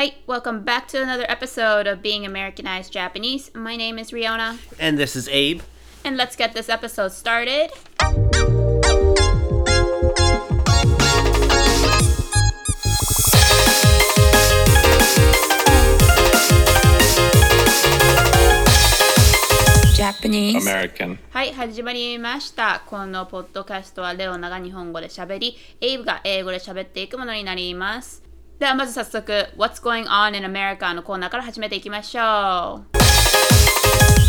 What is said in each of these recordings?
Hi, welcome back to another episode of Being Americanized Japanese. My name is Riona, And this is Abe. and let's get this episode started. Japanese. American. はい、始まりました。このポッドキャストはレオナが日本語で喋り、エイブが英語で喋っていくものになります。 ではまず早速、What's Going On in America のコーナーから始めていきましょう。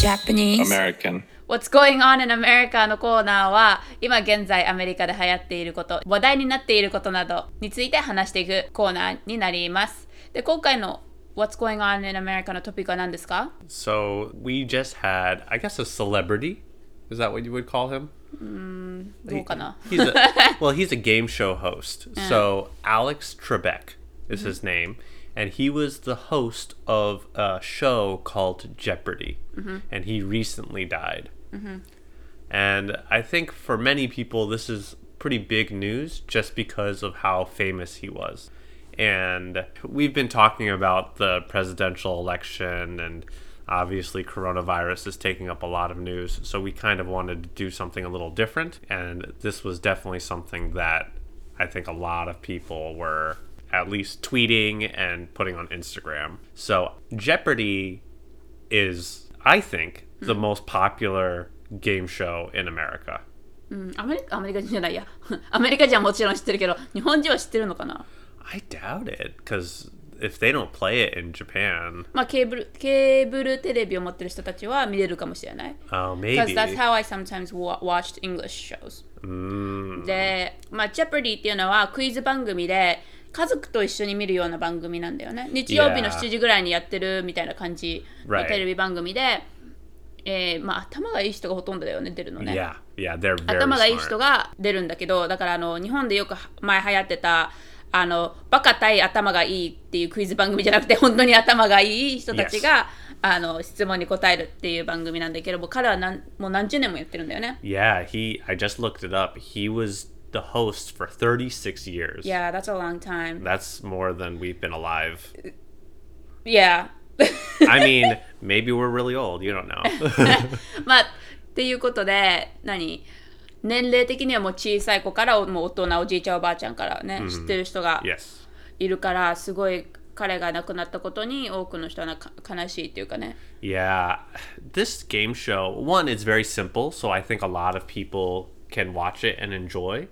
Japanese. American. What's Going On in America のコーナーは今現在アメリカで流行っていること話題になっていることなどについて話していくコーナーになりますで今回の What's Going On in America のトピックは何ですか So we just had, I guess, a celebrity. Is that what you would call him? どうかな He's a, well, he's a game show host. So Alex Trebek is mm-hmm. his name, and he was the host of a show called Jeopardy, mm-hmm. and he recently died. Mm-hmm. And I think for many people, this is pretty big news just because of how famous he was. And we've been talking about the presidential election, and obviously, coronavirus is taking up a lot of news. So we kind of wanted to do something a little different. And this was definitely something that I think a lot of people were at least tweeting and putting on Instagram. So Jeopardy is, I think, the most popular game show in America. うんアメリカアメリカ人じゃないやアメリカ人はもちろん知ってるけど日本人は知ってるのかな I doubt it, because if they don't play it in Japan, まあケーブルケーブルテレビを持ってる人たちは見れるかもしれない oh, Because maybe. that's how I sometimes wa- watched English shows. で、まあ、Jeopardy っていうのはクイズ番組で 家族と一緒に見るような番組なんだよね。日曜日の Yeah. 7時ぐらいにやってるみたいな感じの.テレビ番組で、えーまあ、頭がいい人がほとんどだよね、出るのね。yeah, yeah, they're very 頭がいい人.が出るんだけど、だからあの日本でよく前流行ってた、あのバカ対頭がいいっていうクイズ番組じゃなくて、本当に頭がいい人たちが、あの質問に答えるっていう番組なんだけど、もう彼はなんもう何十年もやってるんだよね。Yeah, he. I just looked it up. He was the host for 36 years. Yeah, that's a long time. That's more than we've been alive. Yeah. I mean, maybe we're really old. You don't know. まあ、っていうことで、何年齢的にはもう小さい子からもう大人、おじいちゃん、おばあちゃんからね、知ってる人が yes. いるから、すごい彼が亡くなったことに多くの人はなか悲しいっていうかね。 Yeah, this game show, one, it's very simple, so I think a lot of people can watch it and enjoy.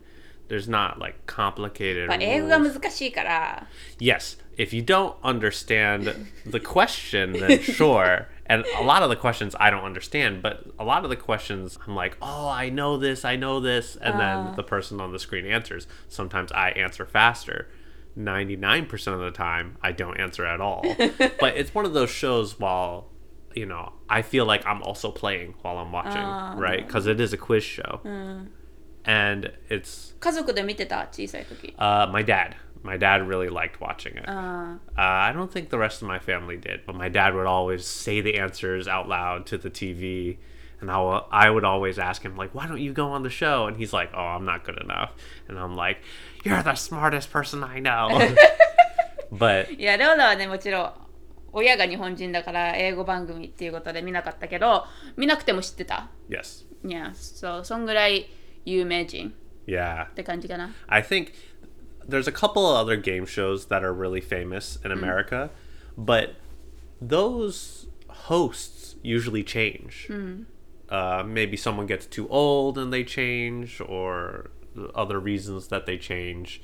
There's not like complicated まあ、英語が rules. 難しいから、 Yes, if you don't understand the question, then sure. And a lot of the questions I don't understand, but a lot of the questions I'm like, oh, I know this, I know this. And then the person on the screen answers. Sometimes I answer faster. 99% of the time, I don't answer at all. but it's one of those shows while, you know, I feel like I'm also playing while I'm watching, right? Because it is a quiz show. And it's 家族で見てた小さい時。 uh, my dad. My dad really liked watching it. Uh, I don't think the rest of my family did, but my dad would always say the answers out loud to the TV, and I wa- I would always ask him like, "Why don't you go on the show?" And he's like, "Oh, I'm not good enough," and I'm like, "You're the smartest person I know." but いや、レオナはね、もちろん、親が日本人だから英語番組っていうことで見なかったけど、見なくても知ってた。 yes, いや、そう、そんぐらい 有名人 yeah, って感じかな。 I think there's a couple of other game shows that are really famous in America, but those hosts usually change. Uh, maybe someone gets too old and they change, or other reasons that they change.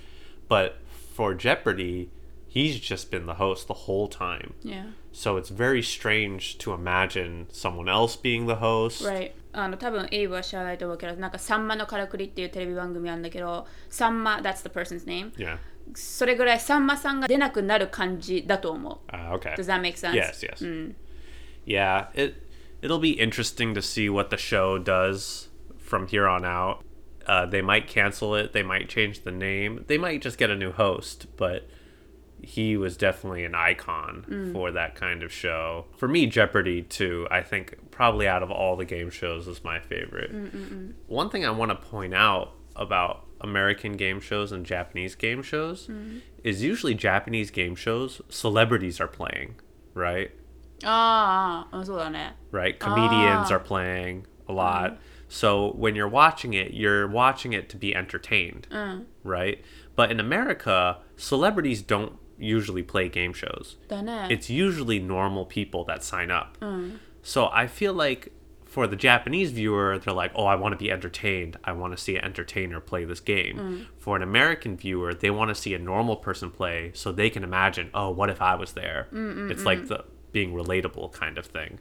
But for Jeopardy, he's just been the host the whole time. Yeah. So it's very strange to imagine someone else being the host. Right. あの多分エイブは知らないと思うけどなんかさんまのからくりっていうテレビ番組あるんだけどさんま that's the person's name Yeah. それぐらいさんまさんが出なくなる感じだと思う Uh, okay. Does that make sense? Yes, yes. Yeah, it it'll be interesting to see what the show does from here on out. Uh, they might cancel it. They might change the name. They might just get a new host. But he was definitely an icon mm. for that kind of show. For me, Jeopardy too. I think probably out of all the game shows is my favorite. Mm-mm-mm. One thing I want to point out about American game shows and Japanese game shows mm. is usually Japanese game shows celebrities are playing, right? Ah, ah right. Comedians ah. are playing a mm. lot. Mm. So when you're watching it, you're watching it to be entertained, mm. right? But in America, celebrities don't usually play game shows. It's usually normal people that sign up. So I feel like for the Japanese viewer, they're like, oh, I want to be entertained. I want to see an entertainer play this game. For an American viewer, they want to see a normal person play so they can imagine, oh, what if I was there? It's like the being relatable kind of thing.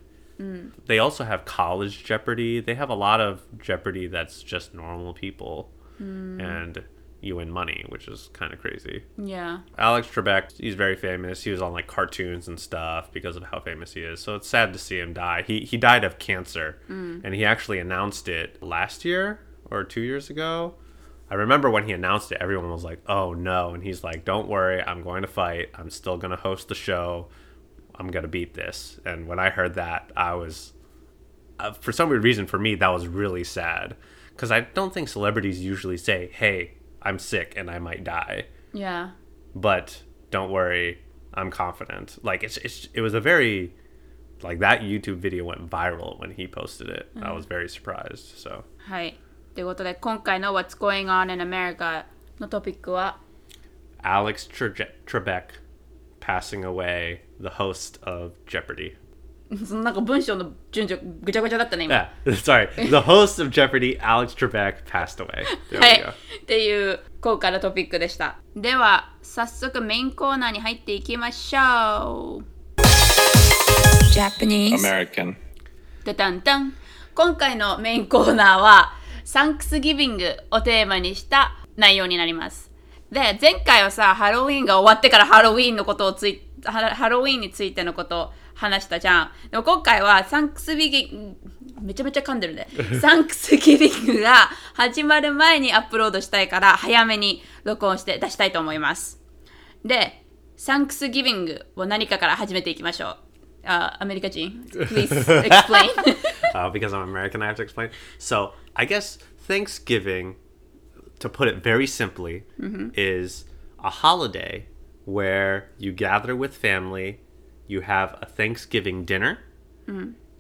They also have college Jeopardy. They have a lot of Jeopardy that's just normal people. And you win money, which is kind of crazy. Yeah Alex Trebek, he's very famous. He was on like cartoons and stuff because of how famous he is. So it's sad to see him die. He he died of cancer, and he actually announced it last year or two years ago. I remember when he announced it, everyone was like, "Oh no!" And he's like, "Don't worry, I'm going to fight. I'm still going to host the show. I'm going to beat this." And when I heard that, I was, uh, for some weird reason, for me, that was really sad because I don't think celebrities usually say, "Hey, I'm sick and I might die." Yeah but don't worry, I'm confident. Like it's, it's it was a very like that YouTube video went viral when he posted it. I was very surprised. So はいということで今回の What's Going On in America のトピックは Alex Tre- Trebek passing away, the host of Jeopardy. そのなんか文章の順序ぐちゃぐちゃだったね今 Yeah, sorry, the host of Jeopardy, Alex Trebek, passed away. はい.っていう今回のトピックでしたでは早速メインコーナーに入っていきましょう Japanese. American. でたんたん今回のメインコーナーはサンクスギビングをテーマにした内容になりますで前回はさハロウィンが終わってからハロウィンのことをついハハロウィンについてのことを話したじゃんでも今回はサンクスギビングめちゃめちゃ噛んでるねサンクスギビングが始まる前にアップロードしたいから早めに録音して出したいと思いますで、サンクスギビングを何かから始めていきましょう。あ、アメリカ人、please explain. uh, because I'm American, I have to explain. So I guess Thanksgiving, to put it very simply, is a holiday where you gather with family, you have a Thanksgiving dinner,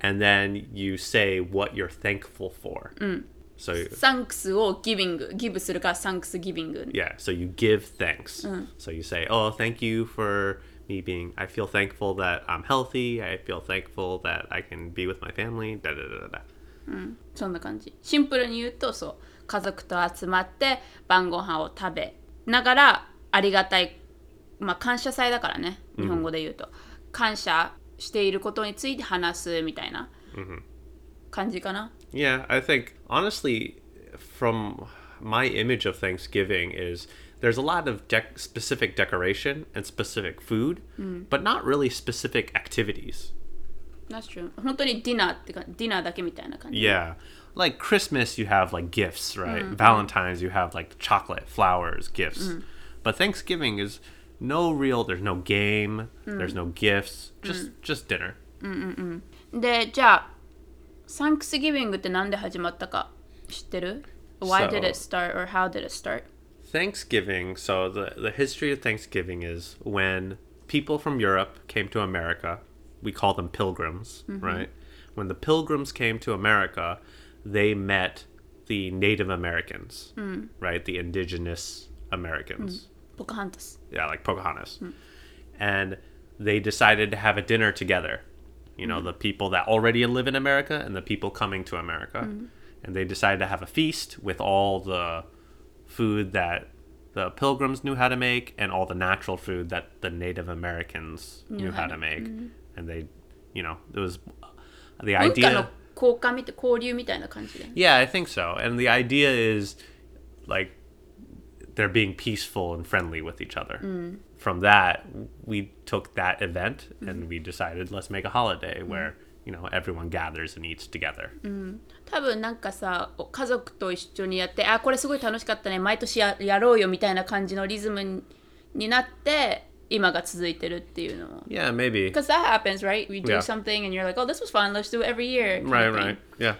and then you say what you're thankful for. So サンクスをギビング、ギブするからサンクスギビング。 yeah, so you give thanks. So you say, "Oh, thank you for me being. I feel thankful that I'm healthy. I feel thankful that I can be with my family." Da da da da. da. そんな感じ。シンプルに言うと、そう、家族と集まって晩ご飯を食べながらありがたい、まあ感謝祭だからね、日本語で言うと。 感謝していることについて話すみたいな感じかな。 Yeah, I think honestly, from my image of Thanksgiving is there's a lot of dec- specific decoration and specific food, but not really specific activities. That's true. 本当にディナーってか、ディナーだけみたいな感じ。 Yeah. Like Christmas, you have like gifts, right? Valentine's, you have like chocolate, flowers, gifts. But Thanksgiving is no real. There's no game. There's no gifts. Just just dinner. で、じゃあ、サンクスギビングってなんで始まったか知ってる ?Why did So- it start or how did it start? Thanksgiving. So the the history of Thanksgiving is when people from Europe came to America. We call them pilgrims, right? When the pilgrims came to America, they met the Native Americans, right? The indigenous Americans. Pocahontas. Yeah, like Pocahontas. Mm. And they decided to have a dinner together. You know, mm. the people that already live in America and the people coming to America. Mm. And they decided to have a feast with all the food that the pilgrims knew how to make and all the natural food that the Native Americans knew, how to make. And they, you know, it was the idea. Yeah, I think so. And the idea is like they're being peaceful and friendly with each other. From that, we took that event and we decided let's make a holiday where, you know, everyone gathers and eats together. 多分なんかさ、お家族と一緒にやって、あ、これすごい楽しかったね、毎年ややろうよみたいな感じのリズムにになって、今が続いてるっていうのも。 Yeah, maybe. Because that happens, right? We do Yeah. something and you're like, oh, this was fun, let's do it every year. kind Right, of thing. right. Yeah.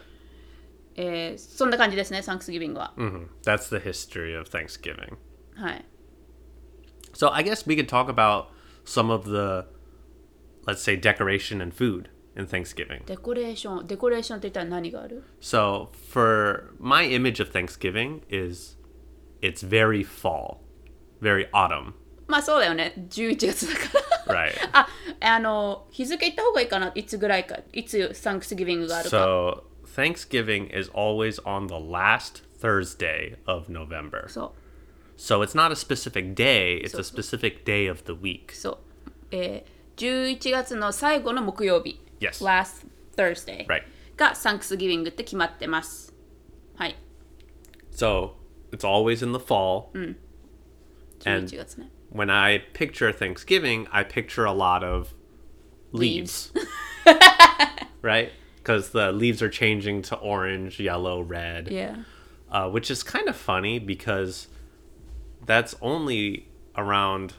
えー、そんな感じですね、Thanksgiving は。Mm-hmm. That's the history of Thanksgiving. はい。So I guess we could talk about some of the, let's say, decoration and food in Thanksgiving. Decoration. Decoration って言ったら何がある So for my image of Thanksgiving is it's very fall, very autumn. まあそうだよね。11月だから。right. あ、あの、日付言った方がいいかな。いつぐらいか。いつ Thanksgiving Thanksgiving is always on the last Thursday of November. そう。 So it's not a specific day, it's So- a specific day of the week. そう。えー、11月の最後の木曜日。 Yes. last Thursday. Right. がサンクスギビングって決まってます。はい。 So it's always in the fall. And 11月ね。 when I picture Thanksgiving, I picture a lot of leaves. right? Because the leaves are changing to orange, yellow, red. Yeah. uh, which is kind of funny because that's only around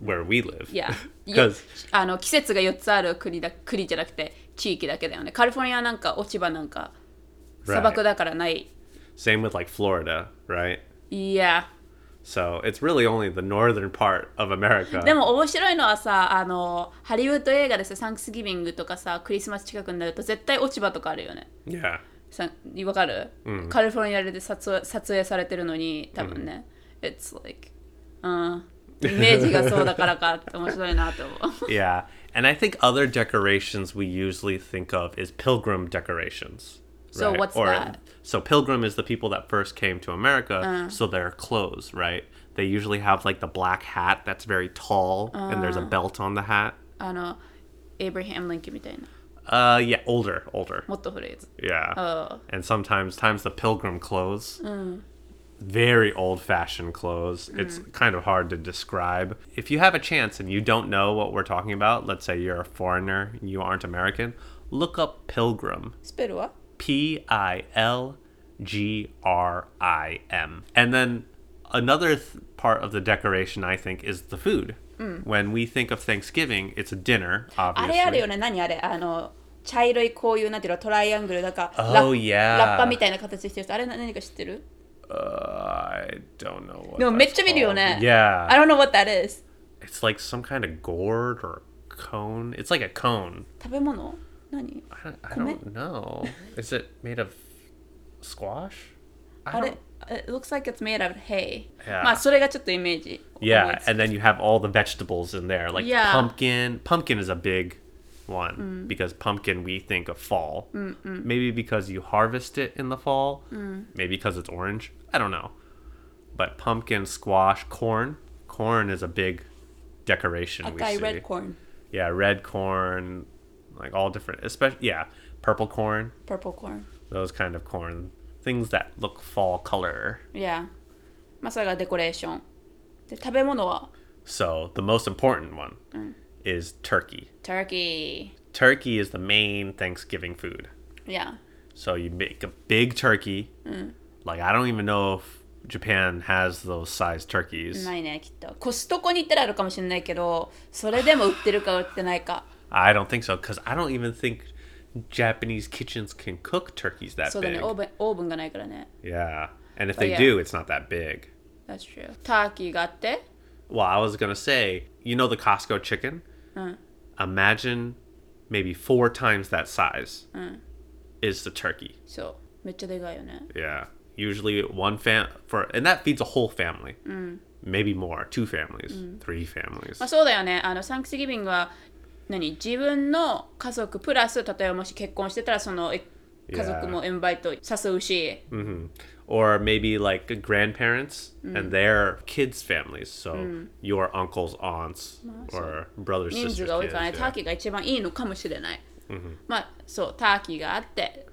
where we live. Yeah. Because あの季節が4つある国だ国じゃなくて地域だけだよね。カリフォルニアなんか落ち葉なんか砂漠だからない。 same with like Florida, right? いや。 So it's really only the northern part of America. でも面白いのはさ、あのハリウッド映画でさ、サンクスギビングとかさ、クリスマス近くになると絶対落ち葉とかあるよね。 yeah. さわかる、カリフォルニアで撮影撮影されてるのに多分ね、It's like うんイメージがそうだからかって面白いなと思う Yeah. And I think other decorations we usually think of is pilgrim decorations. So right? what's or, that? So pilgrim is the people that first came to America, so their clothes, right? They usually have like the black hat that's very tall and there's a belt on the hat. あのエイブラハム・リンキンみたいな Uh yeah, older, older. もっと古いやつ Yeah. Oh. And sometimes times the pilgrim clothes. Very old fashioned clothes. It's kind of hard to describe. If you have a chance and you don't know what we're talking about, let's say you're a foreigner and you aren't American, look up pilgrim. スペルは P I L G R I M. And then another th- part of the decoration, I think, is the food. When we think of Thanksgiving, it's a dinner, あ obviously. れあるよね何あれあの茶色いこういうなんていうのトライアングルだか Oh, ラ yeah. ラッパみたいな形してるやつあれな何か知ってる Uh, I don't know what. でもめっ that's ちゃ見るよね called. Yeah. I don't know what that is It's like some kind of gourd or cone. It's like a cone. 食べ物 何 I don't, I Kome? don't know. Is it made of squash? I あ don't, れ It looks like it's made of hay Yeah. まあそれがちょっとイメージ yeah, and then you have all the vegetables in there, like Yeah. pumpkin. Pumpkin is a big one Mm. because pumpkin we think of fall. Maybe because you harvest it in the fall. Mm. Maybe because it's orange. I don't know. But pumpkin, squash, corn. Corn is a big decoration. we 赤い see. red corn yeah, red corn, like all different, especially yeah, purple corn, purple corn those kind of corn, things that look fall color. Yeah まあそれがデコレーションで食べ物は So the most important one is turkey. turkey Turkey is the main Thanksgiving food. Yeah So you make a big turkey. Like I don't even know if Japan has those size turkeys. ないねきっとコストコに行ったらあるかもしれないけどそれでも売ってるか売ってないか I don't think so because I don't even think Japanese kitchens can cook turkeys that そうだ big. ねオーブンオーブンがないからね Yeah, and if But they yeah. do, it's not that big. That's true ターキーがあって Well, I was gonna say, you know the Costco chicken? Imagine maybe four times that size is the turkey. そうめっちゃでかいよね Yeah. Usually one fam for and that feeds a whole family. Maybe more, two families, three families. まあそうだよねあのサンクスギビングは 何自分の家族プラス例えばもし結婚してたらそのえ家族もインバイト誘うし Or maybe like grandparents and their kids' families. So your uncles, aunts, or brothers, 人 sisters. 数が多いからね kids, ター yeah. キーが一番いいのかもしれない、まあそうターキーがあって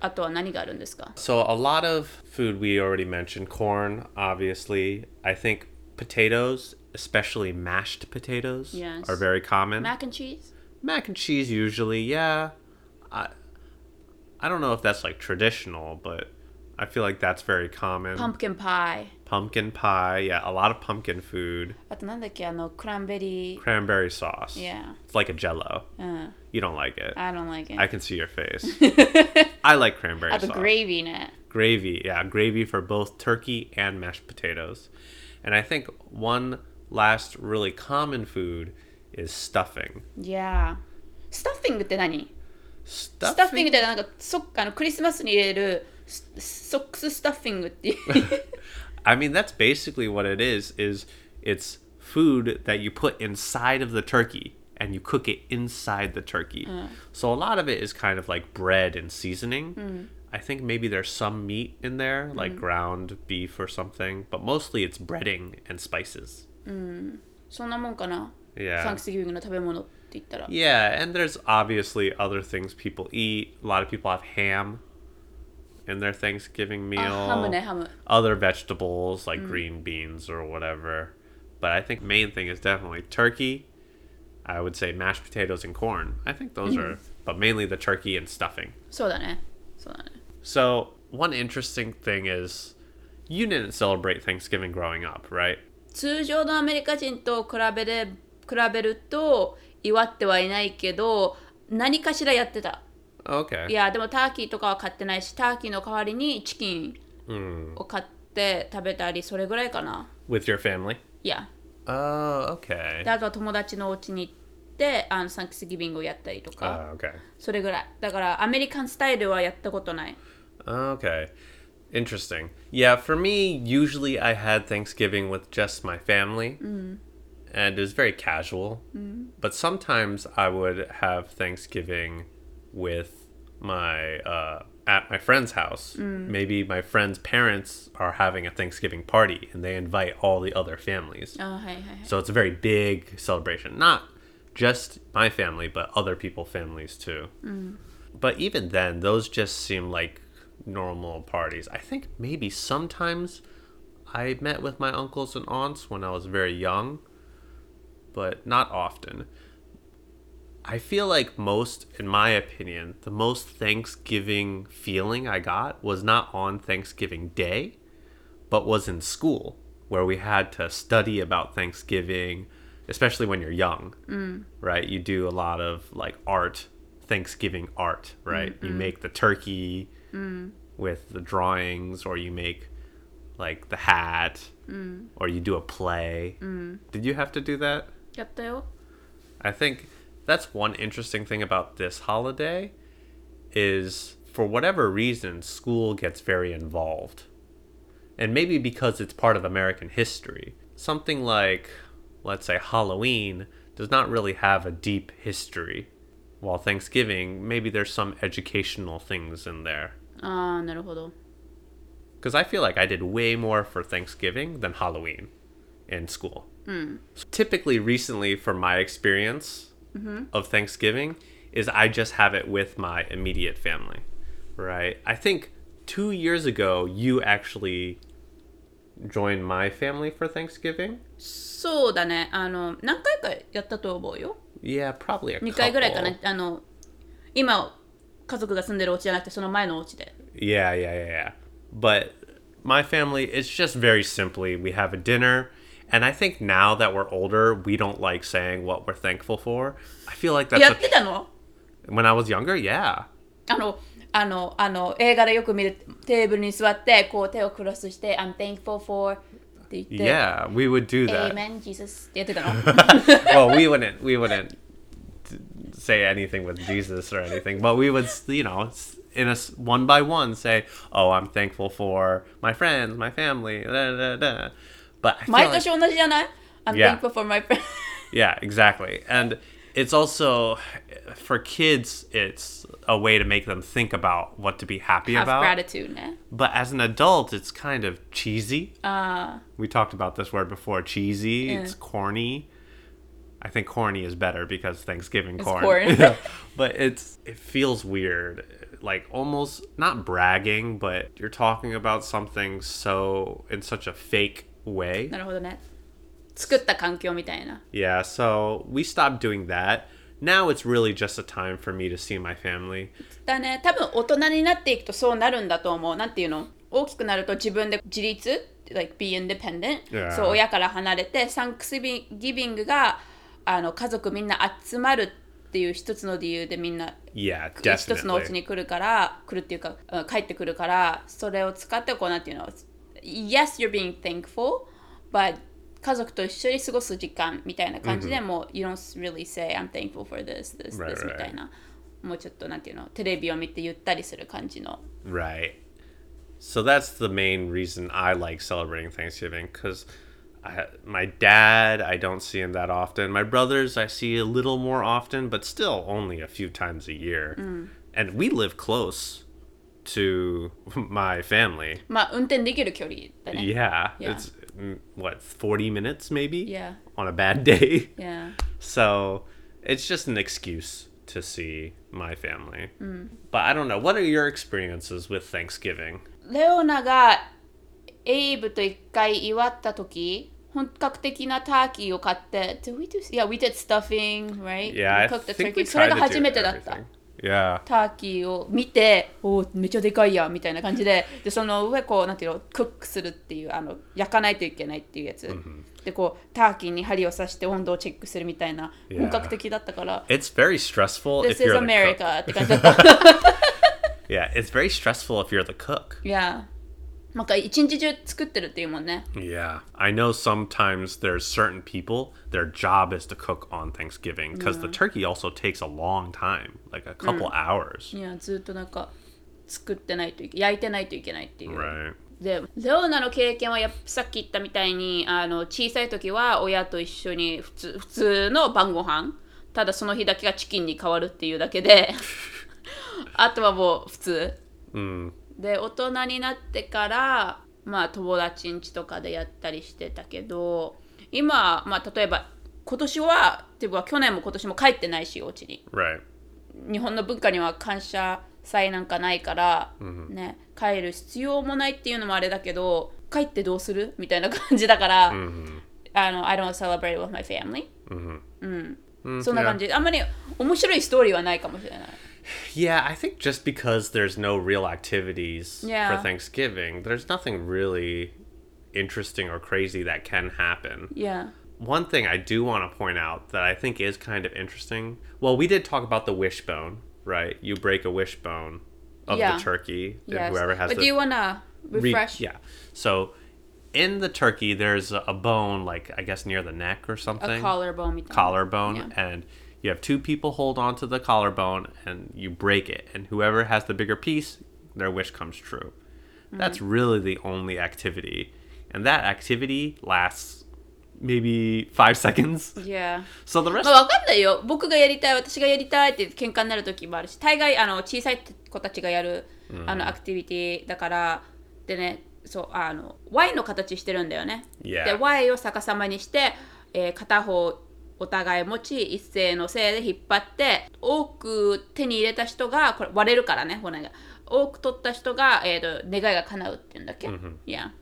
あとは何があるんですか So a lot of food we already mentioned. Corn, obviously. I think potatoes, especially mashed potatoes, Yes. are very common. Mac and cheese? Mac and cheese usually, yeah. I I don't know if that's like traditional, but I feel like that's very common. パンプキンパイ pumpkin pie, yeah, a lot of pumpkin food. あとなんだっけあのクランベリー Cranberry sauce. Yeah It's like a jello. うん You don't like it. I don't like it I can see your face. I like cranberry あと sauce. グレイビーね Gravy, yeah, gravy for both turkey and mashed potatoes. And I think one last really common food is stuffing. いやスタッフィングって何 Stuffing? スタッフィングってなんかそあのクリスマスに入れるスソックススタッフィングっていう I mean, that's basically what it is. Is it's food that you put inside of the turkey and you cook it inside the turkey. So a lot of it is kind of like bread and seasoning. I think maybe there's some meat in there, like ground beef or something, but mostly it's breading and spices. そんなもんかな Yeah. サンクスギビングの食べ物って言ったら Yeah, and there's obviously other things people eat. A lot of people have ham in their Thanksgiving meal. あハムねハム Other vegetables like green beans or whatever. But I think main thing is definitely turkey. I would say mashed potatoes and corn. I think those are, but mainly the turkey and stuffing. そうだねそうだね So one interesting thing is, you didn't celebrate Thanksgiving growing up, right? 通常のアメリカ人と比べれ比べると祝ってはいないけど何かしらやってた Okay. いやでもターキーとかは買ってないしターキーの代わりにチキン Mm. を買って食べたりそれぐらいかな With your family? いや Oh, okay. であとは友達のお家に行ってあのサンクスギビングをやったりとか、Oh, okay. それぐらいだからアメリカンスタイルはやったことない Okay. Interesting. Yeah, for me, usually I had Thanksgiving with just my family, mm. and it was very casual. Mm. But sometimes I would have Thanksgiving with my uh, at my friend's house. Mm. Maybe my friend's parents are having a Thanksgiving party, and they invite all the other families. Oh, hey, hey. So it's a very big celebration, not just my family, but other people' families too. Mm. But even then, those just seem like normal parties. I think maybe sometimes I met with my uncles and aunts when I was very young, but not often. I feel like most, in my opinion, the most Thanksgiving feeling I got was not on Thanksgiving Day, but was in school where we had to study about Thanksgiving, especially when you're young, mm. right? You do a lot of like art, Thanksgiving art, right? You mm-hmm. make the turkey mm. with the drawings, or you make like the hat, mm. or you do a play. Mm. Did you have to do that? Yep, do. I think that's one interesting thing about this holiday is for whatever reason school gets very involved. And maybe because it's part of American history. Something like let's say Halloween does not really have a deep history. While Thanksgiving, maybe there's some educational things in there. ああなるほど Because I feel like I did way more for Thanksgiving than Halloween in school. Typically, recently, from my experience of Thanksgiving, is I just have it with my immediate family, right? I think two years ago, you actually joined my family for Thanksgiving. そうだねあの何回かやったと思うよ Yeah, probably a 2回ぐらいかな couple. あの今 家族が住んでるお家じゃなくてその前のお家で Yeah, yeah, yeah, yeah. But my family, it's just very simply we have a dinner. And I think now that we're older, we don't like saying what we're thankful for. I feel like that's や a- ってたの when I was younger, yeah. あのあのあの映画でよく見るテーブルに座ってこう手をクロスして「I'm thankful for」って言って Yeah, we would do that. Amen Jesus ってやってたの well, we wouldn't we wouldn't t- say anything with Jesus or anything, but we would, you know, in a one by one say, "Oh, I'm thankful for my friends, my family." Da, da, da. But I feel like, I'm yeah. thankful for my friends. yeah, exactly. And it's also for kids, it's a way to make them think about what to be happy Have about. Gratitude. But as an adult, it's kind of cheesy. Uh, we talked about this word before. Cheesy. It's corny. I think corny is better because Thanksgiving It's corn. corn. Yeah. but it's it feels weird. Like almost not bragging, but you're talking about something so in such a fake way. あなるほどね作った環境みたいな Yeah, so we stopped doing that. Now it's really just a time for me to see my family. だね多分大人になっていくとそうなるんだと思うなんていうの 大きくなると自分で自立 like be independent、 Yeah. そう親から離れてサンクスギビングが あの家族みんな集まるっていう一つの理由でみんな Yeah, 一つのお家.に来るから来るっていうかうん帰ってくるからそれを使ってこうなんていうの Yes, you're being thankful but 家族と一緒に過ごす時間みたいな感じで、もう You don't really say I'm thankful for this, this, this みたいなもうちょっとなんていうのテレビを見てゆったりする感じの Right. So that's the main reason I like celebrating Thanksgiving because I, my dad, I don't see him that often. My brothers, I see a little more often, but still only a few times a year. And we live close to my family. まあ運転できる距離だね Yeah, Yeah. it's mm, what 40 minutes maybe Yeah. on a bad day. Yeah. So it's just an excuse to see my family. But I don't know. What are your experiences with Thanksgiving? レオナがエイブと一回祝った時 本格的なターキーを買って Did we do? Yeah, we did stuffing, right? Yeah, we cooked the think turkey. we それが初めてだった. Yeah. ターキーを見ておーめっちゃでかいやみたいな感じででその上こうなんていうのクックするっていうあの焼かないといけないっていうやつ、でこうターキーに針を刺して温度をチェックするみたいな Yeah. 本格的だったから、It's very stressful This if is you're. America って感じだった。Yeah, it's very stressful if you're the cook. いやなんか一日中作ってるっていうもんね Yeah. I know sometimes there's certain people, their job is to cook on Thanksgiving because the turkey also takes a long time, like a couple hours. いやずっとなんか作ってないといけ焼いてないといけないっていう、Right. でレオナの経験はやっぱさっき言ったみたいにあの小さい時は親と一緒に普通普通の晩ご飯ただその日だけがチキンに変わるっていうだけであとはもう普通 Mm. で大人になってからまあ友達ん家とかでやったりしてたけど今まあ例えば今年はっていうか去年も今年も帰ってないしお家に。Right. 日本の文化には感謝祭なんかないから、ね、帰る必要もないっていうのもあれだけど帰ってどうする？みたいな感じだから、あの I don't celebrate with my family、うん。そんな感じ。あんまり面白いストーリーはないかもしれない Yeah, I think just because there's no real activities yeah. for Thanksgiving, there's nothing really interesting or crazy that can happen. Yeah. One thing I do want to point out that I think is kind of interesting. Well, we did talk about the wishbone, right? You break a wishbone of yeah. the turkey, yes. and whoever has. But do you want to refresh? Re- yeah. So, in the turkey, there's a bone, like I guess near the neck or something. A collarbone. Collarbone, yeah. and you have two people hold on to the collarbone, and you break it, and whoever has the bigger piece, their wish comes true. That's really the only activity, and that activity lasts maybe five seconds. Yeah So the rest, まあ、わかんないよ僕がやりたい私がやりたいって喧嘩になる時もあるし大概あの小さい子たちがやる、あのアクティビティだからでねそうあの Y の形してるんだよね、 Yeah. で Y を逆さまにして、えー片方 お互い持ち一斉のせいで引っ張って多く手に入れた人がこれ割れるからね骨が多く取った人が、えー、と願いが叶うっていうんだっけ、いや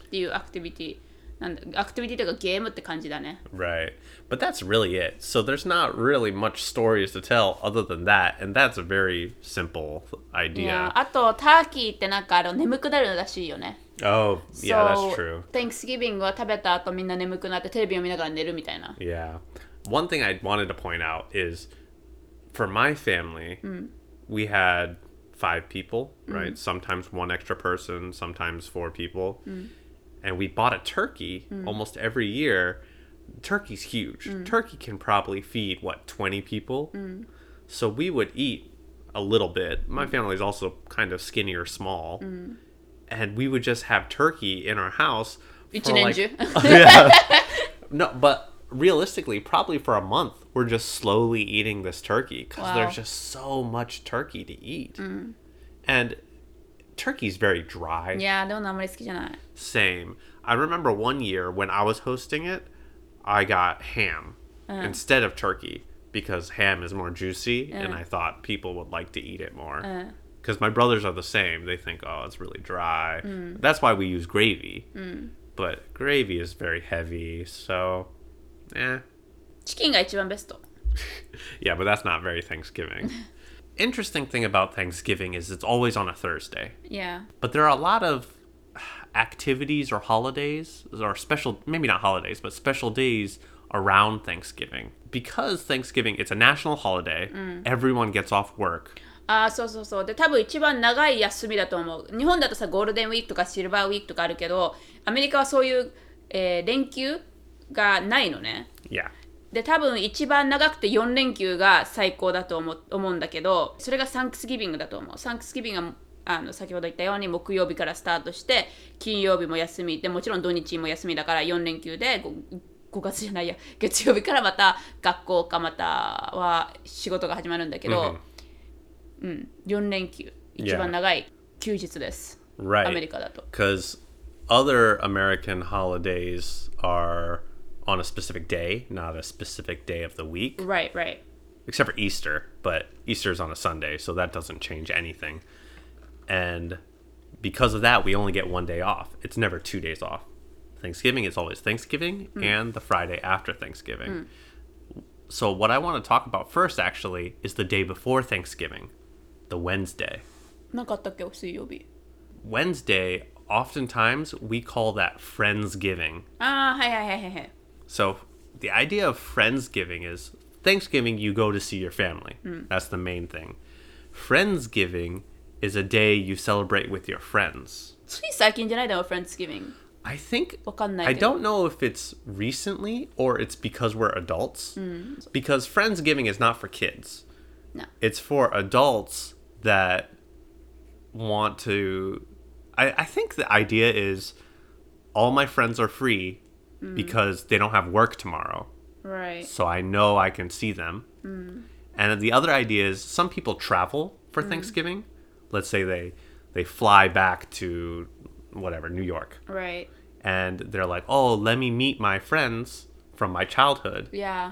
っていうアクティビティなんだアクティビティとかゲームって感じだね right? But that's really it. So there's not really much stories to tell other than that, and that's a very simple い idea. やあとターキーってなんかあの眠くなるらしいよね Oh, yeah, that's So, true. Thanksgiving は食べた後みんな眠くなってテレビを見ながら寝るみたいな Yeah. One thing I wanted to point out is for my family, mm. we had five people, right? Sometimes one extra person, sometimes four people. Mm. And we bought a turkey almost every year. Turkey's huge. Turkey can probably feed, what, 20 people? So we would eat a little bit. My family's also kind of skinny or small. And we would just have turkey in our house. For like, yeah. no, but realistically, probably for a month, we're just slowly eating this turkey because wow. there's just so much turkey to eat. Mm. And turkey's very dry. Yeah, don't Same. I remember one year when I was hosting it, I got ham uh-huh. instead of turkey because ham is more juicy uh-huh. and I thought people would like to eat it more. Because uh-huh. my brothers are the same. They think, oh, it's really dry. Mm. That's why we use gravy. Mm. But gravy is very heavy. So eh. チキンが一番ベスト Yeah, but that's not very Thanksgiving. Interesting thing about Thanksgiving is it's always on a Thursday. いや But there are a lot of activities or holidays or special maybe not holidays but special days around Thanksgiving because Thanksgiving it's a national holiday everyone gets off work ああそうそうそうで多分一番長い休みだと思う日本だとさゴールデンウィークとかシルバーウィークとかあるけどアメリカはそういう、えー連休 がないのね。Yeah. で多分一番長くて4連休が最高だと思う思うんだけどそれがサンクスギビングだと思う。サンクスギビングはあの先ほど言ったように木曜日からスタートして金曜日も休みでもちろん土日も休みだから4連休で 5, 5月じゃないや。月曜日からまた学校かまたは仕事が始まるんだけど、うん、4連休。一番長い休日です、アメリカだと。Because other American holidays are on a specific day, not a specific day of the week. Right, right. Except for Easter, but Easter is on a Sunday, so that doesn't change anything. And because of that, we only get one day off. It's never two days off. Thanksgiving is always Thanksgiving mm. and the Friday after Thanksgiving. Mm. So, what I want to talk about first actually is the day before Thanksgiving, the Wednesday. Wednesday, oftentimes we call that Friendsgiving. Ah, hi, hey, hey, hey. So the idea of Friendsgiving is Thanksgiving, you go to see your family. That's the main thing. Friendsgiving is a day you celebrate with your friends. つい最近じゃないだろ Friendsgiving I think, わかんない I けど don't know if it's recently or it's because we're adults. Because Friendsgiving is not for kids. No. It's for adults that want to. I, I think the idea is all my friends are free because they don't have work tomorrow. right So I know I can see them. And the other idea is some people travel for Thanksgiving. Let's say they they fly back to whatever, New York. right And they're like, "Oh, let me meet my friends from my childhood." yeah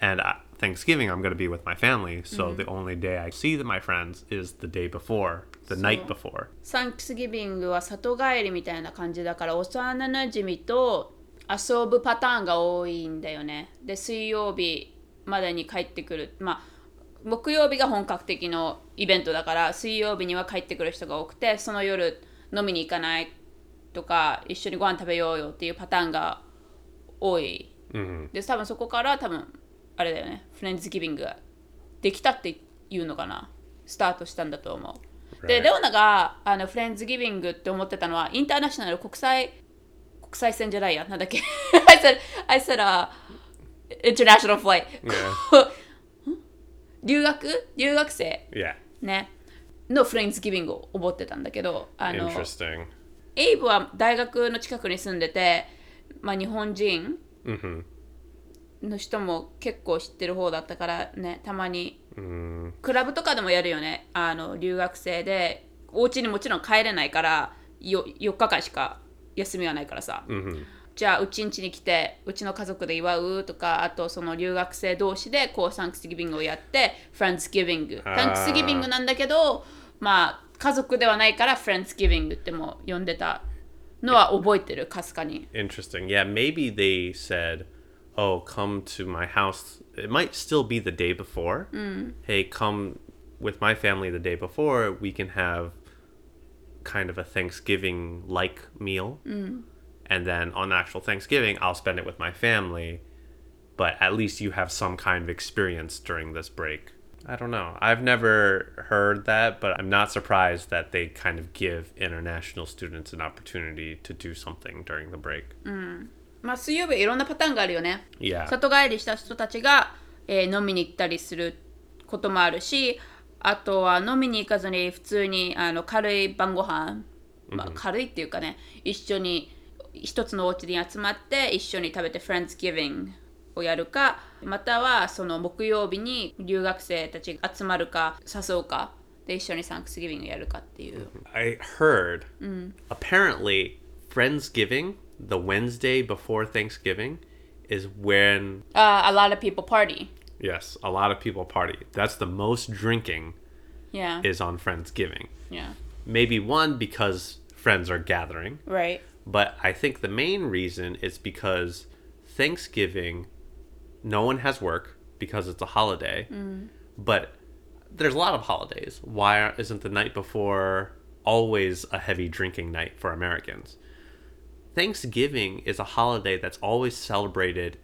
And uh, Thanksgiving I'm going to be with my family, so the only day I see the, my friends is the day before, the night before. サンクスギビングは里帰りみたいな感じだから幼なじみと 遊ぶパターンが多いんだよね。で水曜日までに帰ってくる。まあ木曜日が本格的のイベントだから水曜日には帰ってくる人が多くてその夜飲みに行かないとか一緒にご飯食べようよっていうパターンが多い、で多分そこから多分あれだよね。フレンズギビングができたっていうのかな。スタートしたんだと思う、で Right. レオナがあのフレンズギビングって思ってたのはインターナショナル国際国際線じゃないやなんだっけ I said, I said、uh, international flight. 留学？留学生？Yeah. ねのフレンズギビングを思ってたんだけどあの.エイブは大学の近くに住んでて、まあ、日本人 Mhm. の人も結構知ってる方だったからねたまに Mm. クラブとかでもやるよねあの留学生でお家にもちろん帰れないからよ4日間しか休みはないからさ、じゃあうちんちに来てうちの家族で祝うとかあとその留学生同士でこうスギビングをやってフランスギビングサンスギビングなんだけどまあ家族ではないからフランスギビングっても呼んでたのは覚えてるかすかに。いや maybe they said oh come to my house. It might still be the day before、hey come with my family the day before. We can have kind of a Thanksgiving-like meal, and then on actual Thanksgiving, I'll spend it with my family. But at least you have some kind of experience during this break. I don't know. I've never heard that, but I'm not surprised that they kind of give international students an opportunity to do something during the break. まあ水曜日はいろんなパターンがあるよね Yeah. 里帰りした人たちが、えー飲みに行ったりすることもあるし あとは飲みに行かずに普通にあの軽い晩ご飯、まあ、軽いっていうかね一緒に一つのお家に集まって一緒に食べて Friendsgiving をやるかまたはその木曜日に留学生たちが集まるか誘うかで一緒にサンクスギビングやるかっていう、I heard apparently Friendsgiving, the Wednesday before Thanksgiving, is when uh, a lot of people party yes, a lot of people party. That's the most drinking yeah is on Friendsgiving. yeah Maybe one because friends are gathering, right but I think the main reason is because Thanksgiving no one has work because it's a holiday. Mm. But there's a lot of holidays. Why isn't the night before always a heavy drinking night for Americans? Thanksgiving is a holiday that's always celebrated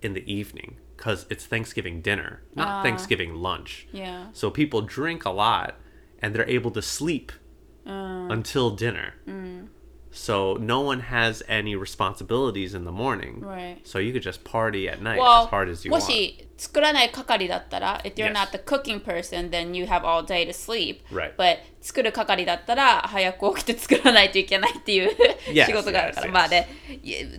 in the evening because it's Thanksgiving dinner, not Ah. Thanksgiving lunch. Yeah. So people drink a lot and they're able to sleep Mm. until dinner. So no one has any responsibilities in the morning. Right. So you could just party at night Well, as hard as you も want. し作らない係だったら、if you're Yes. not the cooking person, then you have all day to sleep. Right. But 作る係だったら、早く起きて作らないといけないっていう Yes, 仕事があるから。 yes, yes. まあね、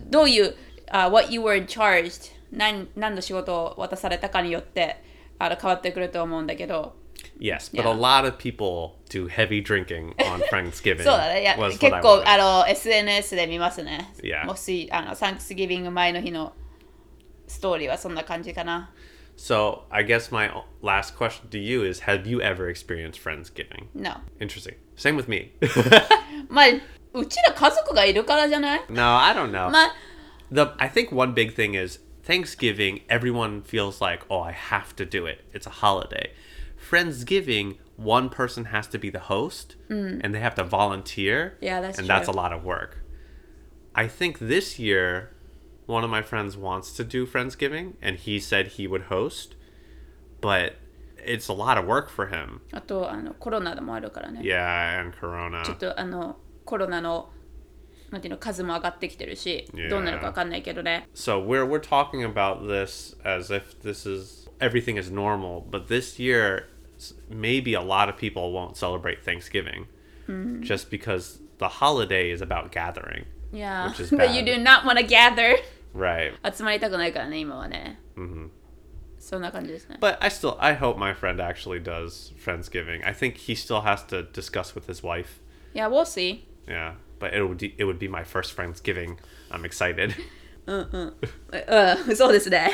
どういう、uh, what you were charged 何、何の仕事を渡されたかによってあの変わってくると思うんだけど、Yes, but Yeah. a lot of people do heavy drinking on Thanksgiving. そうだね。いや結構.あの SNS で見ますね。Yeah. もし、あの、サンクスギビング前の日のストーリーはそんな感じかな。So I guess my last question to you is: Have you ever experienced friendsgiving? No. Interesting. Same with me. まあ、うちら家族がいるからじゃない no, I don't know. まあ、The I think one big thing is Thanksgiving. Everyone feels like, oh, I have to do it. It's a holiday. Friendsgiving, one person has to be the host, and they have to volunteer. Mm. Yeah, that's and that's a true. lot of work. I think this year, one of my friends wants to do Friendsgiving, and he said he would host, but it's a lot of work for him. あとあのコロナでもあるからね。 Yeah, and Corona. ちょっとあのコロナの なんていうの数も上がってきてるし、 Yeah. どうなるかわかんないけどね。 So we're we're talking about this as if this is everything is normal, but this year s- maybe a lot of people won't celebrate Thanksgiving just because the holiday is about gathering. いや Which is ー、But you bad. do not want to gather. Right. 集まりたくないからね、今はね。そんな感じですね。 But I still I hope my friend actually does Friendsgiving. I think he still has to discuss with his wife. いや、we'll see. Yeah. But it would be, it would be my first Friendsgiving. I'm excited. うん、そうですね。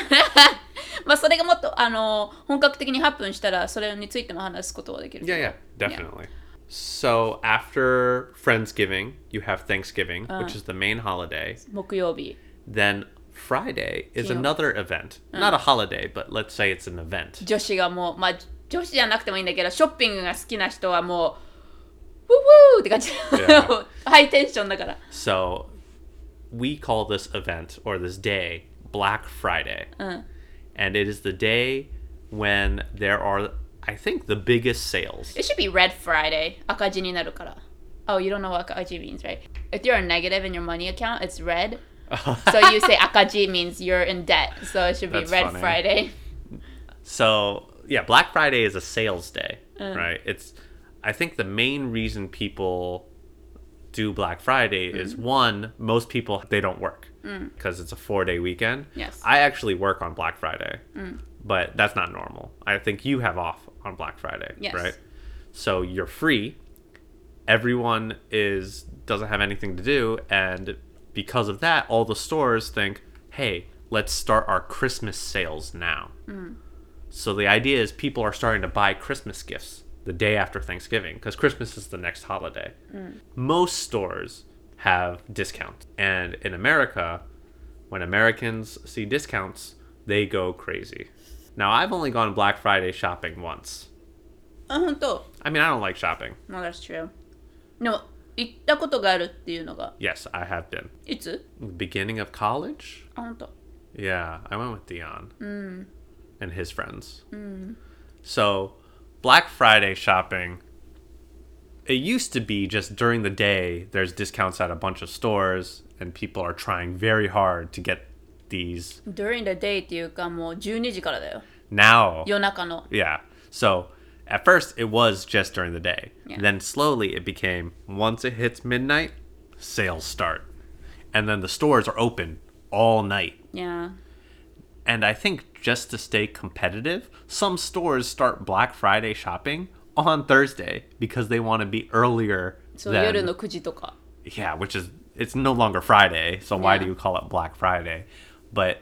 まあそれがもっとあの本格的にハップンしたらそれについても話すことはできるけど。 Yeah, yeah, definitely. So after Friendsgiving, you have Thanksgiving, which is the main holiday. 木曜日。 Then Friday is Cute. another event. Not a holiday, but let's say it's an event. 女子がもう、まあ女子じゃなくてもいいんだけど、ショッピングが好きな人はもう、 ウーウーって感じ。 Yeah. ハイテンションだから。 So we call this event or this day Black Friday. And it is the day when there are, I think, the biggest sales. It should be Red Friday. 赤字になるから。Oh, you don't know what 赤字 means, right? If you're a negative in your money account, it's red. so you say 赤字 means you're in debt. So it should be That's Red funny. Friday. So yeah, Black Friday is a sales day, right? It's I think the main reason people do Black Friday mm-hmm. is one, most people they don't work mm. because it's a four day weekend. Yes. I actually work on Black Friday, mm. but that's not normal. I think you have off on Black Friday, Yes. right? So you're free. Everyone is doesn't have anything to do, and because of that, all the stores think, "Hey, let's start our Christmas sales now." Mm. So the idea is people are starting to buy Christmas gifts the day after Thanksgiving because Christmas is the next holiday. Most stores have discounts. And in America, when Americans see discounts, they go crazy. Now, I've only gone Black Friday shopping once. あ、本当 I mean, I don't like shopping. No, that's true. でも、行ったことがあるっていうのが、 Yes, I have been. いつ Beginning of college? あ、本当 Yeah, I went with Dion and his friends. So, Black Friday shopping, it used to be just during the day, there's discounts at a bunch of stores, and people are trying very hard to get these. During the day っていうか、もう12時からだよ。 Now, 夜中の。 yeah. So, at first, it was just during the day. Yeah. Then, slowly, it became once it hits midnight, sales start. And then the stores are open all night. いや And I think just to stay competitive, some stores start Black Friday shopping on Thursday because they want to be earlier そう、 than 夜の9時とか。 yeah, which is it's no longer Friday, so why Yeah. do you call it Black Friday? But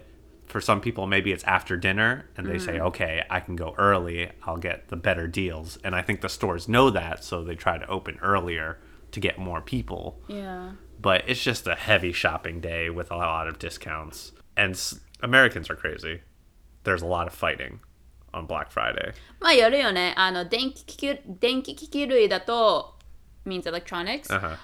for some people, maybe it's after dinner, and they say, okay, I can go early. I'll get the better deals, and I think the stores know that, so they try to open earlier to get more people. いや But it's just a heavy shopping day with a lot of discounts, and s- Americans are crazy. There's a lot of fighting on Black Friday. まあやるよね。あの、電気機器電気機器類だと、means electronics、 Uh huh.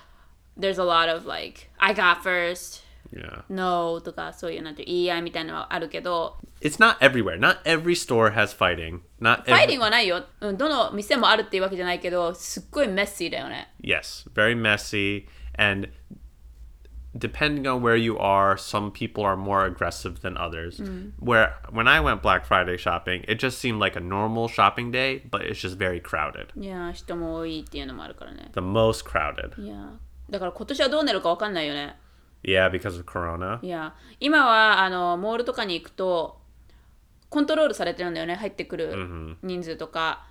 there's a lot of like I got first Yeah. no とかそういうなんて言い合いみたいなのはあるけど It's not everywhere. Not every store has fighting. Not ファイ every- ティングはないよ、うん、どの店もあるっていうわけじゃないけどすっごいメッシーだよね Yes, very messy. And depending on where you are, some people are more aggressive than others. Mm. Where when I went Black Friday shopping, it just seemed like a normal shopping day, but it's just very crowded. Yeah, The most crowded. Yeah. だから今年はどうなるかわかんないよね。Yeah, because of corona. Yeah. 今はあのモールとかに行くとコントロールされてるんだよね、入ってくる人数とか。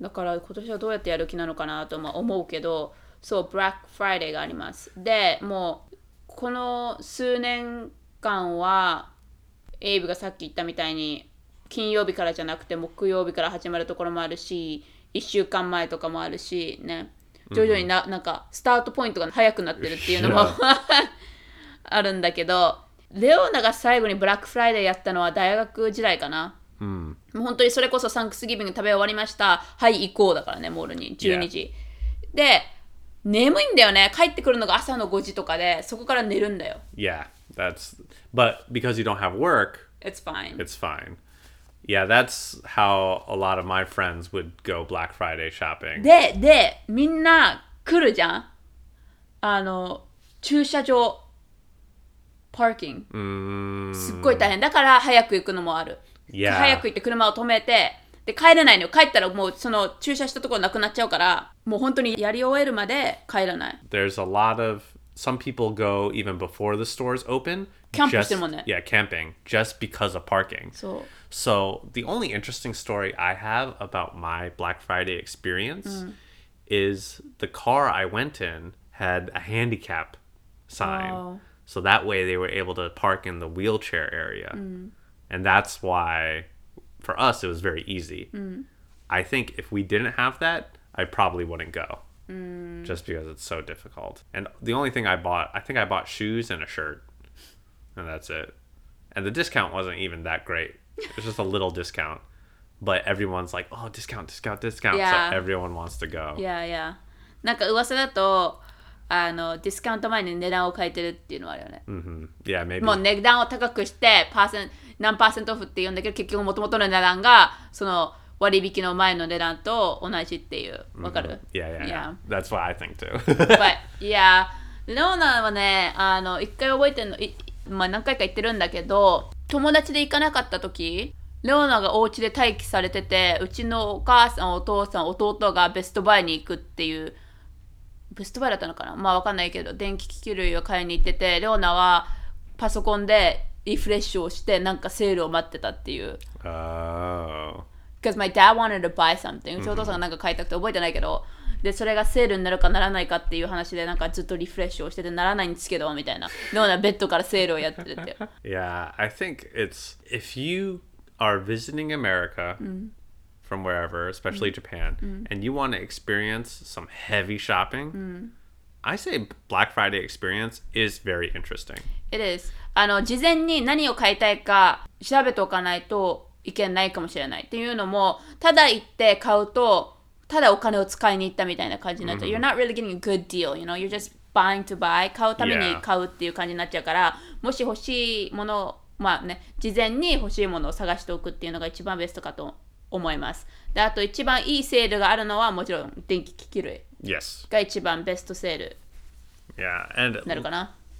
Mm-hmm. だから今年はどうやってやる気なのかなと思うけど。そうブラックフライデーがあります。でもうこの数年間はエイブがさっき言ったみたいに金曜日からじゃなくて木曜日から始まるところもあるし1週間前とかもあるしね。徐々にな,、なんかスタートポイントが早くなってるっていうのも. あるんだけどレオナが最後にブラックフライデーやったのは大学時代かな、もう本当にそれこそサンクスギビング食べ終わりました。はい行こうだからねモールに。12時、で眠いんだよね帰ってくるのが朝の5時とかでそこから寝るんだよ Yeah, that's. But because you don't have work, It's fine it's fine. Yeah, that's how a lot of my friends would go Black Friday shopping. ででみんな来るじゃんあの駐車場パーキング Mm, すっごい大変だから早く行くのもある Yeah. 早く行って車を止めてで帰れないのよ帰ったらもうその駐車したところなくなっちゃうからもう本当にやり終えるまで帰らない there's a lot of some people go even before the stores open. キャンプ just- してるもんね。 Yeah, camping just because of parking. そう So the only interesting story I have about my Black Friday experience is the car I went in had a handicap sign. Oh. So that way they were able to park in the wheelchair area. And that's why for us it was very easy. I think if we didn't have that, I probably wouldn't go. Just because it's so difficult. And the only thing I bought, I think I bought shoes and a shirt. And that's it. And the discount wasn't even that great. It was just a little discount. But everyone's like, oh, discount, discount, discount. Yeah. So everyone wants to go. いやいやなんか噂だとあのディスカウント前に値段を変えてるっていうのはあるよね、 hmm Yeah, maybe. もう値段を高くしてパーセン 何パーセントオフって言うんだけど結局もともとの値段がその割引の前の値段と同じっていうわかる、yeah, yeah, yeah. Yeah. That's what I think too. But, いやレオナはねあの一回覚えてるのいまあ何回か言ってるんだけど友達で行かなかった時レオナがお家で待機されててうちのお母さんお父さん弟がベストバイに行くっていうベストバイだったのかな？まあわかんないけど電気機器類を買いに行っててレオナはパソコンでリフレッシュをしてなんかセールを待ってたっていう oh. because my dad wanted to buy something うちのお父さんがなんか買いたくて覚えてないけどでそれがセールになるかならないかっていう話でなんかずっとリフレッシュをしててならないんですけどみたいなレオナベッドからセールをやってて Yeah, I think it's if you are visiting America from wherever, especially Japan, and you want to experience some heavy shopping, I say Black Friday experience is very interesting. It is. あの事前に何を買いたいか調べておかないといけないかもしれない。っていうのもただ行って買うとただお金を使いに行ったみたいな感じになっちゃう、You're not really getting a good deal you know? You're just buying to buy. 買うために.買うっていう感じになっちゃうからもし欲しいものをまあね事前に欲しいものを探しておくっていうのが一番ベストかと思います。であと一番いいセールがあるのはもちろん電気機器類 Yes. が一番ベストセール Yeah, and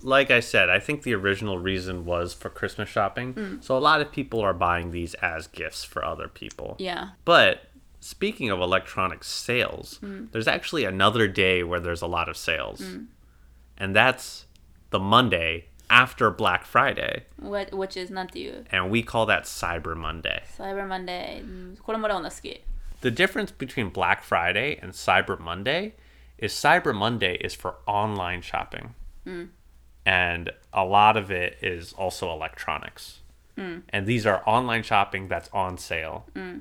like I said, I think the original reason was for Christmas shopping. Mm. So a lot of people are buying these as gifts for other people. Yeah. But speaking of electronic sales, mm. there's actually another day where there's a lot of sales. Mm. And that's the Monday after Black Friday. What, which is not you. And we call that Cyber Monday. ?Cyber Monday。これもレオナ好き。The difference between Black Friday and Cyber Monday is Cyber Monday is for online shopping. Hmm. And a lot of it is also electronics. Hmm. And these are online shopping that's on sale. Hmm.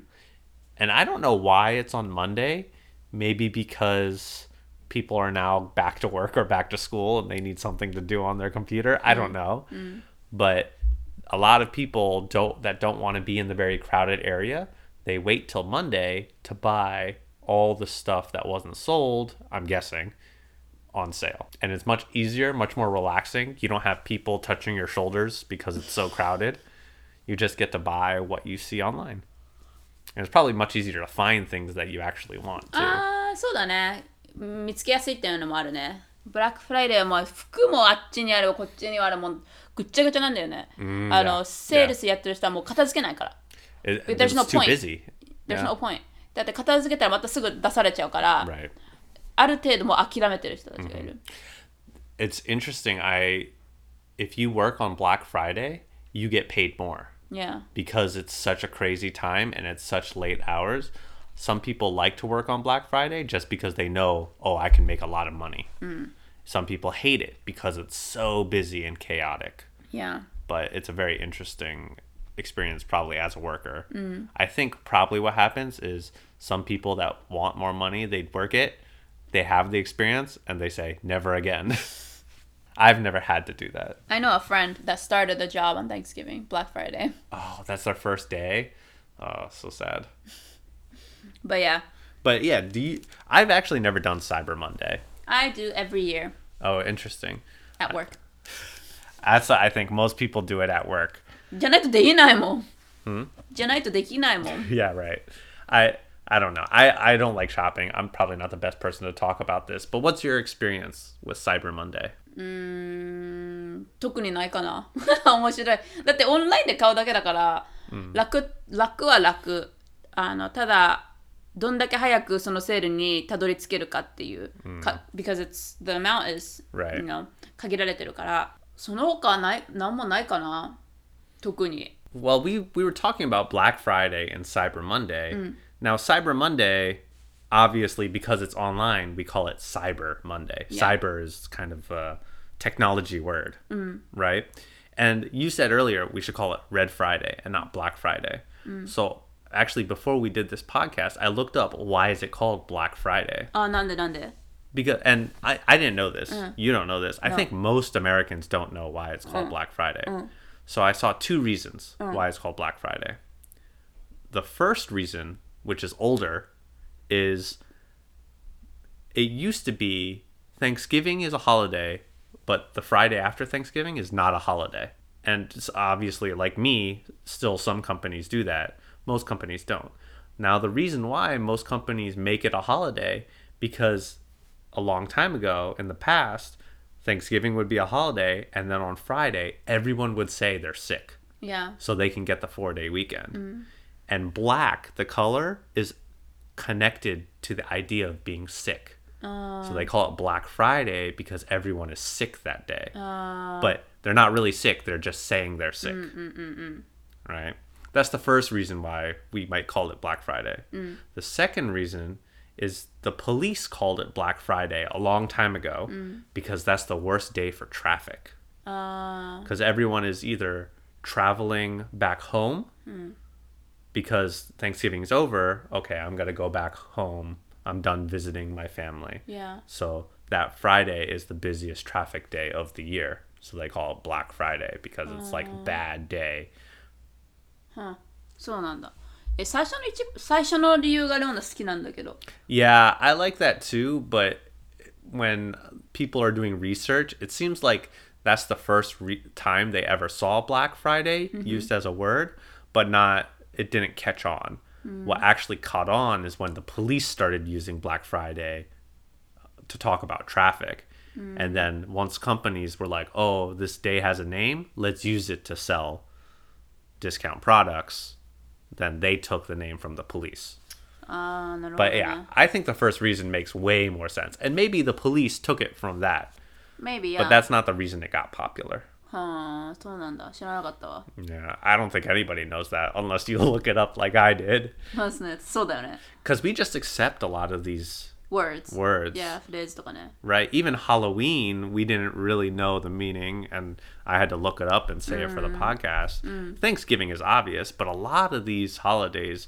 And I don't know why it's on Monday. Maybe because people are now back to work or back to school and they need something to do on their computer. I don't know. But a lot of people don't that don't want to be in the very crowded area. They wait till Monday to buy all the stuff that wasn't sold, I'm guessing, on sale. And it's much easier, much more relaxing. You don't have people touching your shoulders because it's so crowded. You just get to buy what you see online. And it's probably much easier to find things that you actually want too. ああそうだね見つけやすいっていうのもあるねブラックフライデーはもう服もあっちにあるこっちにはあるもうぐっちゃぐちゃなんだよね、んあの yeah, セールスやってる人はもう片付けないから It- But there's it's no too point. busy. There's Yeah. no point だって片付けたらまたすぐ出されちゃうから、 Right. ある程度もう諦めてる人たちがいる、 It's interesting. I if you work on Black Friday, you get paid more. Yeah because it's such a crazy time and it's such late hours. Some people like to work on Black Friday just because they know, oh, I can make a lot of money. Some people hate it because it's so busy and chaotic. Yeah But it's a very interesting experience, probably as a worker. Mm. I think probably what happens is some people that want more money, they'd work it, they have the experience, and they say, never again. I've never had to do that. I know a friend that started a job on Thanksgiving Black Friday Oh, that's their first day. Oh, so sad. but yeah But yeah, do you, I've actually never done Cyber Monday. I do every year Oh, interesting. at work That's I think most people do it at work. じゃないとできないもん、じゃないとできないもん Yeah, right. I I don't know. I I don't like shopping. I'm probably not the best person to talk about this. But what's your experience with Cyber Monday? 特にないかな面白いだってオンラインで買うだけだから、楽楽は楽あのただどんだけ早くそのセールにたどり着けるかっていう、か because it's the amount is、Right. you know, 限られてるからその他はないなんもないかな Well, we we were talking about Black Friday and Cyber Monday. Mm. Now Cyber Monday, obviously because it's online, we call it Cyber Monday. Yeah. Cyber is kind of a technology word, mm. right? And you said earlier we should call it Red Friday and not Black Friday. Mm. So actually before we did this podcast, I looked up why is it called Black Friday? Oh, nande nande because and I, I didn't know this. Mm. You don't know this. No. I think most Americans don't know why it's mm. called mm. Black Friday. Mm. So I saw two reasons why it's called Black Friday. The first reason, which is older, is it used to be Thanksgiving is a holiday, but the Friday after Thanksgiving is not a holiday. And it's obviously, like me, still some companies do that. Most companies don't. Now, the reason why most companies make it a holiday because a long time ago in the past, Thanksgiving would be a holiday, and then on Friday, everyone would say they're sick Yeah so they can get the four day weekend. Mm. And black, the color, is connected to the idea of being sick. So they oh. call it Black Friday because everyone is sick that day. Oh. But they're not really sick, they're just saying they're sick. Mm, mm, right? That's the first reason why we might call it Black Friday. The second reason is the police called it Black Friday a long time ago because that's the worst day for traffic because everyone is either traveling back home because Thanksgiving's over. Okay, I'm gonna go back home. I'm done visiting my family. Yeah So that Friday is the busiest traffic day of the year. So they call it Black Friday because it's like bad day. そうなんだ え最初の一最初の理由がレオナ好きなんだけど Yeah, I like that too, but when people are doing research, it seems like that's the first re- time they ever saw Black Friday used as a word, but not it didn't catch on. What actually caught on is when the police started using Black Friday to talk about traffic. And then once companies were like, "Oh, this day has a name, let's use it to sell discount products." then they took the name from the police. Uh, but yeah, I think the first reason makes way more sense. And maybe the police took it from that. Maybe, yeah. But that's not the reason it got popular. Yeah, I don't think anybody knows that unless you look it up like I did. Because we just accept a lot of these Words. Words. Yeah, ne. Right. Even Halloween, we didn't really know the meaning, and I had to look it up and say mm. it for the podcast. Mm. Thanksgiving is obvious, but a lot of these holidays,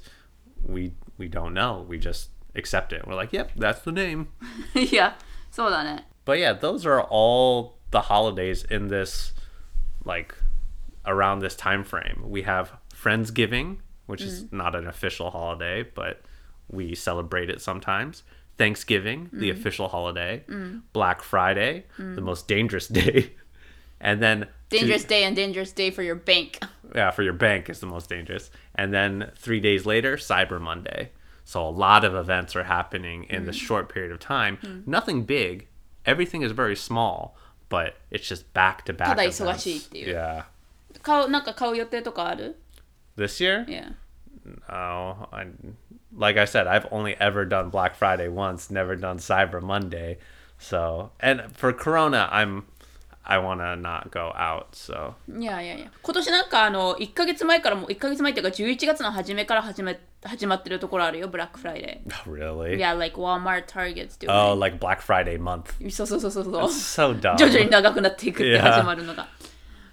we we don't know. We just accept it. We're like, yep, that's the name. yeah, so on it. But yeah, those are all the holidays in this, like, around this time frame. We have Friendsgiving, which mm. is not an official holiday, but we celebrate it sometimes. Thanksgiving, the official holiday, Black Friday, the most dangerous day, and then two- Dangerous day and dangerous day for your bank. yeah, for your bank is the most dangerous. And then three days later, Cyber Monday. So a lot of events are happening in this short period of time. Nothing big. Everything is very small, but it's just back to back. ただ忙しいっていう。 Yeah. 買うなんか買う予定とかある This year? Yeah. Oh, I, like I said, I've only ever done Black Friday once, never done Cyber Monday. So, and for Corona, I'm, I want to not go out. So, いやいやいや今年なんかあの1ヶ月前からもう1ヶ月前っていうか11月の初めから始め始まってるところあるよブラックフライデ really? ー。Yeah, like Walmart, Target's doing Oh, it. like Black Friday month. そうそうそうそうそう。 So dumb. 徐々に長くなっていくって Yeah. 始まるのが。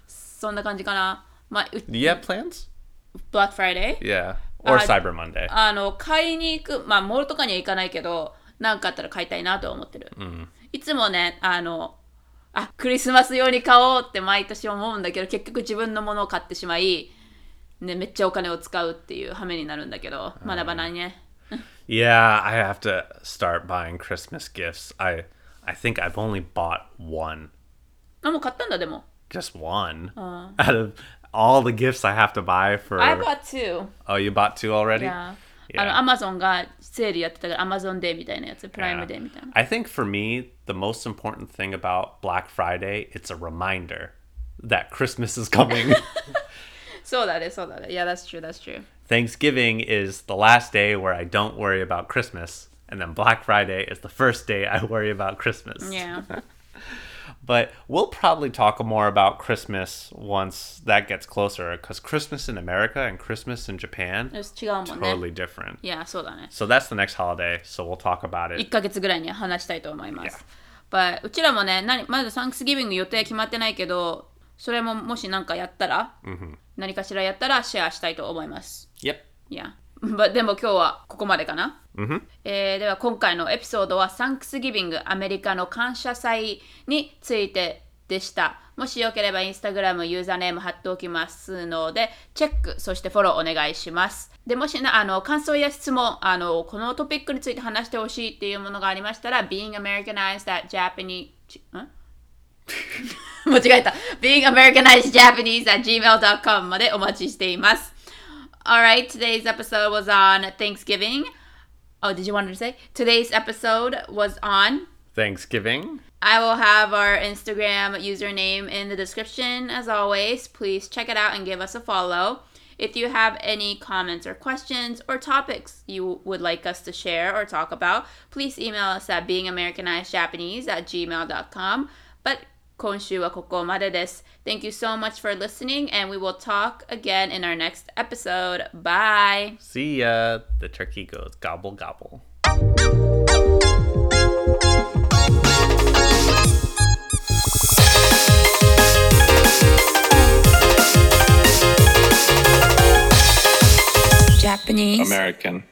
そんな感じかな。まあ、う Do you have plans? Black Friday? Yeah. Or Uh, Cyber Monday? あの、買いに行く、まあ、モールとかには行かないけど、なんかあったら買いたいなとは思ってる。いつもね、あの、あ、クリスマス用に買おうって毎年思うんだけど、結局自分のものを買ってしまい、ね、めっちゃお金を使うっていう羽目になるんだけど、まだまだね。Yeah, I have to start buying Christmas gifts. I I think I've only bought one. あ、もう買ったんだ、でも。Just one. Out of all the gifts I have to buy for I bought two. Oh, you bought two already? Yeah. Yeah. あの、アマゾンがセールやってたから、アマゾンデーみたいなやつ、プライムデーみたいな。 I think for me, the most important thing about Black Friday, it's a reminder that Christmas is coming. そうだね、そうだね。Yeah, that's true, that's true. Thanksgiving is the last day where I don't worry about Christmas, and then Black Friday is the first day I worry about Christmas. Yeah. But we'll probably talk more about Christmas once that gets closer because Christmas in America and Christmas in Japanよし違うもんね。 totally different. いや、そうだね。 So that's the next holiday, so we'll talk about 1 it. ヶ月ぐらいに話したいと思います。But うちらもね、何まだサンクスギビング予定決まってないけど、それももし何かやったら、何かしらやったらシェアしたいと思います。 Yep. いや。But でも今日はここまでかな？えーでは今回のエピソードはサンクスギビングアメリカの感謝祭についてでした。もしよければインスタグラムユーザーネーム貼っておきますのでチェックそしてフォローお願いします。でもしなあの感想や質問あのこのトピックについて話してほしいっていうものがありましたら Being Americanized at Japanese ん？間違えた Being Americanized Japanese at gmail.com までお待ちしています。Alright, today's episode was on Thanksgiving. Oh, did you want to say? Today's episode was on. Thanksgiving. I will have our Instagram username in the description as always. Please check it out and give us a follow. If you have any comments or questions or topics you would like us to share or talk about, please email us at beingamericanizedjapanese at gmail.com. But 今週はここまでです. Thank you so much for listening, and we will talk again in our next episode. Bye! See ya. The turkey goes gobble gobble. Japanese. American.